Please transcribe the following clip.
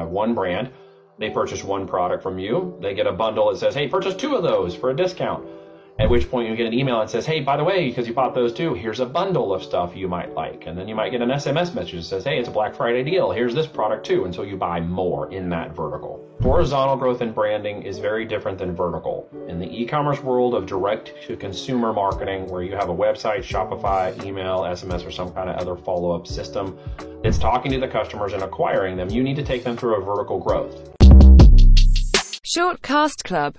have one brand, they purchase one product from you, they get a bundle that says, hey, purchase two of those for a discount. At which point you get an email that says, hey, by the way, because you bought those too, here's a bundle of stuff you might like. And then you might get an SMS message that says, hey, it's a Black Friday deal. Here's this product too. And so you buy more in that vertical. Horizontal growth in branding is very different than vertical. In the e-commerce world of direct to consumer marketing, where you have a website, Shopify, email, SMS, or some kind of other follow-up system, it's talking to the customers and acquiring them. You need to take them through a vertical growth. Shortcast Club